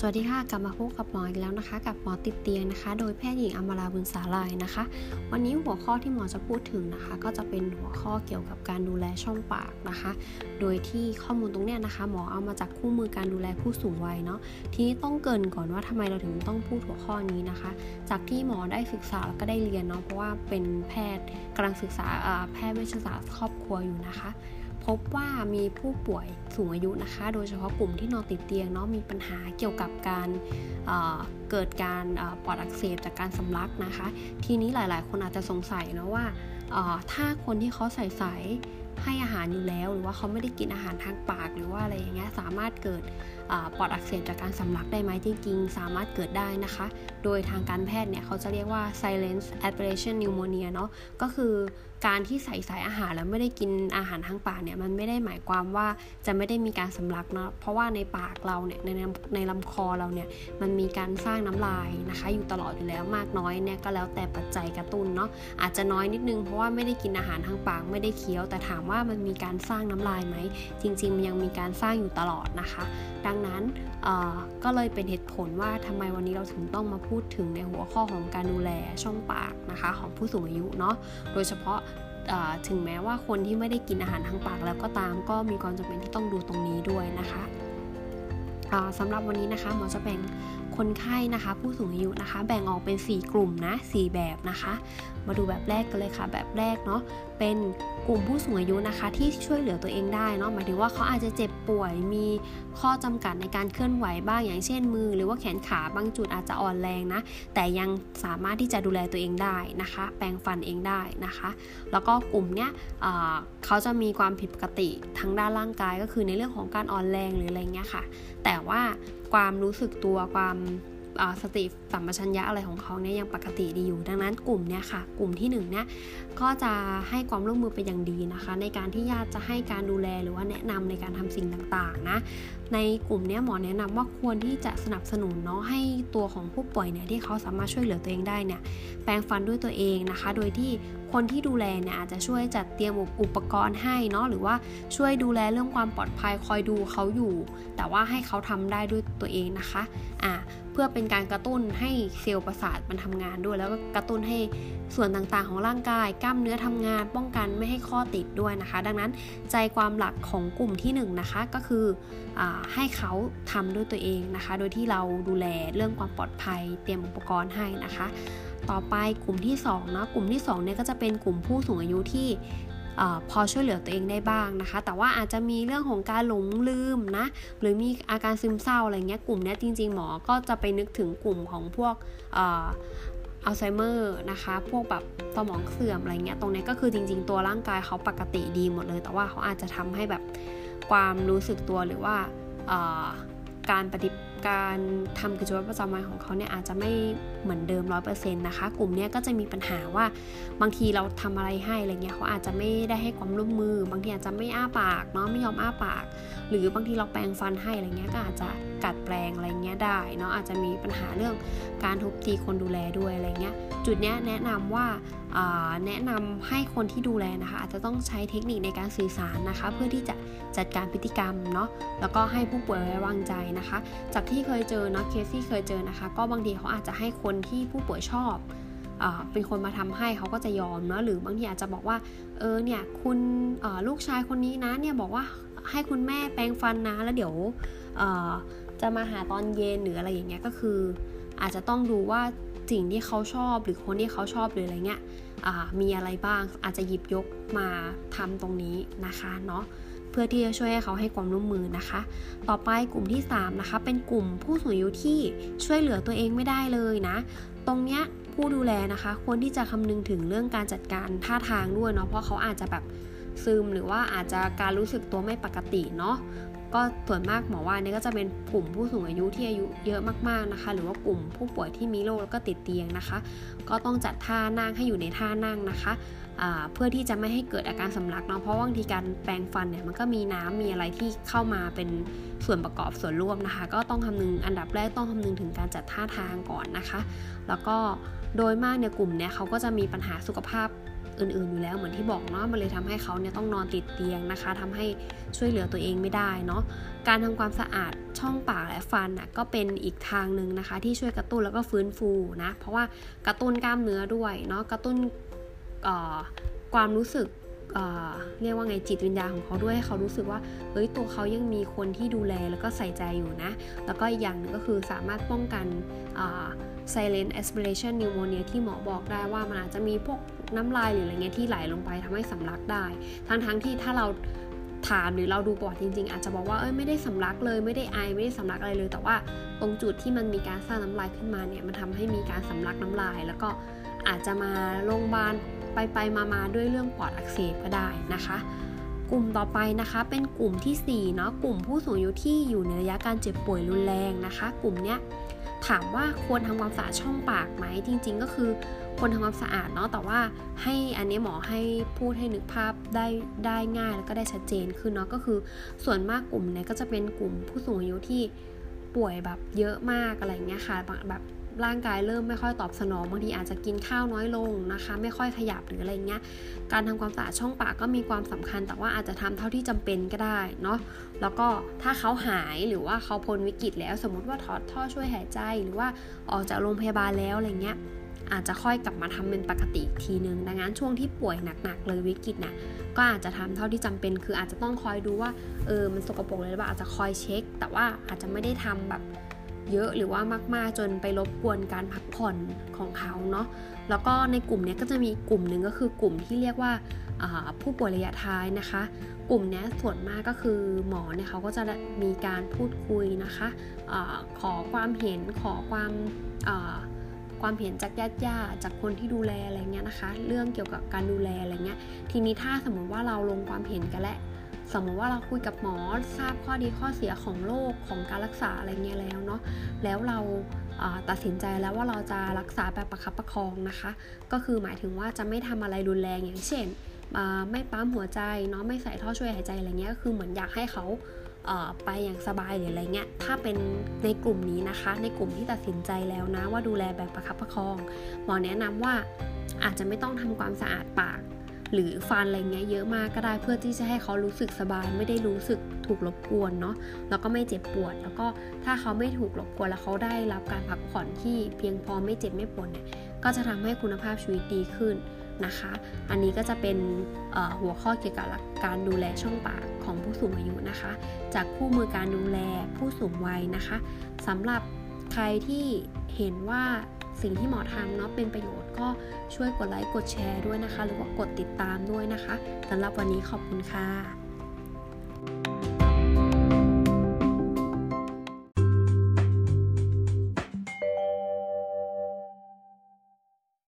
สวัสดีค่ะ กลับมาพบกับหมออีกแล้วนะคะ กับหมอติดเตียงนะคะ โดยแพทย์หญิงอมราบุญสาลายนะคะ วันนี้หัวข้อที่หมอจะพูดถึงนะคะ ก็จะเป็นหัวข้อเกี่ยวกับการดูแลช่องปากนะคะ โดยที่ข้อมูลตรงเนี้ยนะคะ หมอเอามาจากคู่มือการดูแลผู้สูงวัยเนาะทีนี้ต้องเกินก่อนว่าทำไมเราถึงต้องพูดหัวข้อนี้นะคะ จากที่หมอได้ศึกษาแล้วก็ได้เรียนเนาะเพราะว่าเป็นแพทย์กำลังศึกษาแพทย์เวชศาสตร์ครอบครัวอยู่นะคะ พบว่ามีผู้ป่วยสูงอายุนะคะ โดยเฉพาะกลุ่มที่นอนติดเตียงเนาะมีปัญหาเกี่ยวกับการเเกิดการปอดอักเสบจากการสำลักนะคะ ทีนี้หลาย ๆ คนอาจจะสงสัยนะว่าถ้าคนที่เขาใส่ใส่ ให้อาหารอยู่แล้ว หรือว่าเขาไม่ได้กินอาหารทางปาก หรือว่าอะไรอย่างเงี้ยสามารถเกิดปอดอักเสบจากการสำลักได้ไหมจริง ๆ สามารถเกิดได้นะคะ โดยทางการแพทย์เนี่ยเขาจะเรียกว่า silent aspiration pneumonia เนาะก็คือการที่ใส่สายอาหารแล้วไม่ได้กินอาหารทางปากเนี่ยมันไม่ได้หมายความว่าจะไม่ได้มีการสำลักเนาะเพราะว่าในปากเราเนี่ยในในลำคอเราเนี่ยมันมีการสร้างน้ำลายนะคะ อยู่ตลอดอยู่แล้วมากน้อยเนี่ยก็แล้วแต่ปัจจัยกระตุ้นเนาะอาจจะน้อยนิดนึงเพราะว่าไม่ได้กินอาหารทางปากไม่ได้เคี้ยวแต่ถามว่ามันมีการสร้างน้ำลายไหม จริงๆมันยังมีการสร้างอยู่ตลอดนะคะ ดังนั้นก็เลยเป็นเหตุผลว่าทำไมวันนี้เราถึงต้องมาพูดถึงในหัวข้อของการดูแลช่องปากนะคะของผู้สูงอายุเนาะโดยเฉพาะถึงแม้ว่าคนที่ไม่ได้กินอาหารทางปากแล้วก็ตามก็มีความจำเป็นที่ต้องดูตรงนี้ด้วยนะคะสำหรับวันนี้นะคะหมอจะแบ่ง คนไข้นะคะ ผู้สูงอายุนะคะ แบ่งออกเป็น 4 กลุ่มนะ 4 แบบนะคะ มาดูแบบแรกกันเลยค่ะ แบบแรกเนาะเป็นกลุ่มผู้สูงอายุนะคะ ที่ช่วยเหลือตัวเองได้เนาะหมายถึงว่าเขาอาจจะเจ็บป่วย มีข้อจำกัดในการเคลื่อนไหวบ้างอย่างเช่นมือ หรือว่าแขนขาบางจุดอาจจะอ่อนแรงนะ แต่ยังสามารถที่จะดูแลตัวเองได้นะคะ แปรงฟันเองได้นะคะ แล้วก็กลุ่มเนี้ย เขาจะมีความผิดปกติทางด้านร่างกายก็คือในเรื่องของการอ่อนแรงหรืออะไรเงี้ยค่ะ แต่ว่าความรู้สึกตัวความสติสัมปชัญญะอะไรของเขาเนี่ยยังปกติดีอยู่ ดังนั้นกลุ่มเนี่ยค่ะ กลุ่มที่1เนี่ยก็จะให้ความร่วมมือเป็นอย่างดีนะคะ ในการที่ญาติจะให้การดูแลหรือว่าแนะนำในการทำสิ่งต่างๆนะในกลุ่มนี้หมอแนะนำว่าควรที่จะสนับสนุนเนาะให้ตัวของผู้ป่วยเนี่ยที่เขาสามารถช่วยเหลือตัวเองได้เนี่ยแปรงฟันด้วยตัวเองนะคะ โดยที่ คนที่ดูแลเนี่ยอาจจะช่วยจัดเตรียมอุปกรณ์ให้เนาะหรือว่าช่วยดูแลเรื่องความปลอดภัยคอยดูเขาอยู่ แต่ว่าให้เขาทำได้ด้วยตัวเองนะคะอ่าเพื่อเป็นการกระตุ้นให้เซลล์ประสาทมันทำงานด้วย แล้วก็กระตุ้นให้ส่วนต่างๆ ของร่างกาย กล้ามเนื้อทำงาน ป้องกันไม่ให้ข้อติดด้วยนะคะ ดังนั้นใจความหลักของกลุ่มที่1นนะคะก็คืออให้เขาทำด้วยตัวเองนะคะ โดยที่เราดูแลเรื่องความปลอดภัย เตรียมอุปกรณ์ให้นะคะ ต่อไปกลุ่มที่2นะกลุ่มที่2เนี่ยก็จะเป็นกลุ่มผู้สูงอายุที่พอช่วยเหลือตัวเองได้บ้างนะคะ แต่ว่าอาจจะมีเรื่องของการหลงลืมนะหรือมีอาการซึมเศร้าอะไรเงี้ยกลุ่มนี้จริงๆ หมอก็จะไปนึกถึงกลุ่มของพวกอัลไซเมอร์นะคะ พวกแบบสมองเสื่อมอะไรเงี้ย ตรงนี้ก็คือจริงๆ ตัวร่างกายเขาปกติดีหมดเลย แต่ว่าเขาอาจจะทำให้แบบความรู้สึกตัวหรือว่าการปฏิ การทำกิจวัตรประจำวันของเขาเนี่ยอาจจะไม่เหมือนเดิมร้อยเปอร์เซ็นต์นะคะ กลุ่มนี้ก็จะมีปัญหาว่าบางทีเราทำอะไรให้อะไรเงี้ยเขาอาจจะไม่ได้ให้ความร่วมมือ บางทีอาจจะไม่อ้าปากเนาะไม่ยอมอ้าปาก หรือบางทีเราแปรงฟันให้อะไรเงี้ยก็อาจจะกัดแปลงอะไรเงี้ยได้เนาะอาจจะมีปัญหาเรื่องการทุบตีคนดูแลด้วยอะไรเงี้ยจุดเนี้ยแนะนำว่าแนะนำให้คนที่ดูแลนะคะ อาจจะต้องใช้เทคนิคในการสื่อสารนะคะ เพื่อที่จะจัดการพฤติกรรมเนาะแล้วก็ให้ผู้ป่วยไว้วางใจนะคะ จากที่เคยเจอเนาะเคสที่เคยเจอนะคะ ก็บางทีเขาอาจจะให้คนที่ผู้ป่วยชอบเป็นคนมาทำให้เขาก็จะยอมเนาะหรือบางทีอาจจะบอกว่าเออเนี่ยคุณลูกชายคนนี้นะเนี่ยบอกว่า ให้คุณแม่แปรงฟันนะ แล้วเดี๋ยวจะมาหาตอนเย็นหรืออะไรอย่างเงี้ยก็คือ อาจจะต้องดูว่าสิ่งที่เขาชอบหรือคนที่เขาชอบหรืออะไรเงี้ยมีอะไรบ้างอาจจะหยิบยกมาทำตรงนี้นะคะเนาะเพื่อที่จะช่วยให้เขาให้ความร่วมมือนะคะ ต่อไปกลุ่มที่ 3 นะคะ เป็นกลุ่มผู้สูงอายุที่ช่วยเหลือตัวเองไม่ได้เลยนะ ตรงเนี้ยผู้ดูแลนะคะ ควรที่จะคำนึงถึงเรื่องการจัดการท่าทางด้วยเนาะเพราะเขาอาจจะแบบ ซึม หรือว่าอาจจะการรู้สึกตัวไม่ปกติเนาะก็ส่วนมากหมอว่านี่ก็จะเป็นกลุ่มผู้สูงอายุที่อายุเยอะมากๆนะคะ หรือว่ากลุ่มผู้ป่วยที่มีโรคแล้วก็ติดเตียงนะคะ ก็ต้องจัดท่านั่งให้อยู่ในท่านั่งนะคะเพื่อที่จะไม่ให้เกิดอาการสำลักเนาะเพราะบางทีการแปรงฟันเนี่ยมันก็มีน้ำมีอะไรที่เข้ามาเป็นส่วนประกอบส่วนร่วมนะคะ ก็ต้องคำนึงอันดับแรกต้องคำนึงถึงการจัดท่าทางก่อนนะคะ แล้วก็โดยมากเนี่ยกลุ่มเนี่ยเขาก็จะมีปัญหาสุขภาพ อื่นๆอยู่แล้วเหมือนที่บอกเนาะมันเลยทำให้เขาเนี่ยต้องนอนติดเตียงนะคะทำให้ช่วยเหลือตัวเองไม่ได้เนาะการทำความสะอาดช่องปากและฟันน่ะก็เป็นอีกทางหนึ่งนะคะ ที่ช่วยกระตุ้นแล้วก็ฟื้นฟูนะเพราะว่ากระตุ้นกล้ามเนื้อด้วยเนาะกระตุ้นความรู้สึกเรียกว่าไงจิตวิญญาณของเขาด้วยให้เขารู้สึกว่าเฮ้ยตัวเขายังมีคนที่ดูแลแล้วก็ใส่ใจอยู่นะ แล้วก็อีกอย่างหนึ่งก็คือสามารถป้องกัน silent aspiration pneumonia ที่หมอบอกได้ว่ามันอาจจะมีพวก น้ำลายหรืออะไรเงี้ยที่ไหลลงไปทำให้สำลักได้ ทั้งๆทที่ถ้าเราถามหรือเราดูปอดจริง ๆ อาจจะบอกว่าเอ้ยไม่ได้สำลักเลยไม่ได้ไอไม่ได้สำลักอะไรเลย แต่ว่าตรงจุดที่มันมีการสร้างน้ำลายขึ้นมาเนี่ยมันทำให้มีการสำลักน้ำลาย แล้วก็อาจจะมาโรงพยาบาลไปไปมามาด้วยเรื่องปอดอักเสบก็ได้นะคะ กลุ่มต่อไปนะคะเป็นกลุ่มที่4เนาะกลุ่มผู้สูงอายุที่อยู่ในระยะการเจ็บป่วยรุนแรงนะคะ กลุ่มเนี้ย ถามว่าควรทำความสะอาดช่องปากไหมจริง ๆ ก็คือควรทำความสะอาดเนาะแต่ว่าให้อันนี้หมอให้พูดให้นึกภาพได้ได้ง่ายแล้วก็ได้ชัดเจนขึ้นเนาะก็คือส่วนมากกลุ่มเนี่ยก็จะเป็นกลุ่มผู้สูงอายุที่ป่วยแบบเยอะมากอะไรเงี้ยค่ะแบบ ร่างกายเริ่มไม่ค่อยตอบสนองบางทีอาจจะกินข้าวน้อยลงนะคะ ไม่ค่อยขยับหรืออะไรเงี้ยการทำความสะอาดช่องปากก็มีความสำคัญ แต่ว่าอาจจะทำเท่าที่จำเป็นก็ได้เนาะแล้วก็ถ้าเขาหายหรือว่าเขาพ้นวิกฤตแล้ว สมมติว่าถอดท่อช่วยหายใจหรือว่าออกจากโรงพยาบาลแล้วอะไรเงี้ยอาจจะค่อยกลับมาทำเป็นปกติอีกทีนึง ดังนั้นช่วงที่ป่วยหนักๆเลยวิกฤตนะ่ะก็อาจจะทำเท่าที่จำเป็น คืออาจจะต้องคอยดูว่าเออมันสกปรกเลยหรือเปล่าอาจจะคอยเช็ค แต่ว่าอาจจะไม่ได้ทำแบบ เยอะหรือว่ามากๆ จนไปรบกวนการพักผ่อนของเขาเนาะแล้วก็ในกลุ่มนี้ก็จะมีกลุ่มหนึ่งก็คือกลุ่มที่เรียกว่าผู้ป่วยระยะท้ายนะคะ กลุ่มนี้ส่วนมากก็คือหมอเนี่ยเขาก็จะมีการพูดคุยนะคะอะขอความเห็นขอความความเห็นจากญาติญาจากคนที่ดูแลอะไรเงี้ยนะคะ เรื่องเกี่ยวกับการดูแลอะไรเงี้ยทีนี้ถ้าสมมติว่าเราลงความเห็นกันและ สมมติว่าเราคุยกับหมอทราบข้อดีข้อเสียของโรคของการรักษาอะไรเงี้ยแล้วเนาะแล้วเราตัดสินใจแล้วว่าเราจะรักษาแบบประคับประคองนะคะ ก็คือหมายถึงว่าจะไม่ทำอะไรรุนแรงอย่างเช่น ไม่ปั๊มหัวใจเนาะไม่ใส่ท่อช่วยหายใจอะไรเงี้ยก็คือเหมือนอยากให้เขาไปอย่างสบายหรืออะไรเงี้ย ถ้าเป็นในกลุ่มนี้นะคะ ในกลุ่มที่ตัดสินใจแล้วนะว่าดูแลแบบประคับประคอง หมอแนะนำว่าอาจจะไม่ต้องทำความสะอาดปาก หรือฟันอะไรเงี้ยเยอะมากก็ได้เพื่อที่จะให้เขารู้สึกสบาย ไม่ได้รู้สึกถูกรบกวนเนาะแล้วก็ไม่เจ็บปวด แล้วก็ถ้าเขาไม่ถูกรบกวนแล้วเขาได้รับการพักผ่อนที่เพียงพอไม่เจ็บไม่ปวดเนี่ยก็จะทำให้คุณภาพชีวิตดีขึ้นนะคะ อันนี้ก็จะเป็นหัวข้อเกี่ยวกับการดูแลช่องปากของผู้สูงอายุนะคะ จากคู่มือการดูแลผู้สูงวัยนะคะสำหรับใครที่เห็นว่าสิ่งที่หมอทำเนาะเป็นประโยชน์ ก็ช่วยกดไลค์กดแชร์ด้วยนะคะ หรือว่ากดติดตามด้วยนะคะสำหรับวันนี้ขอบคุณค่ะ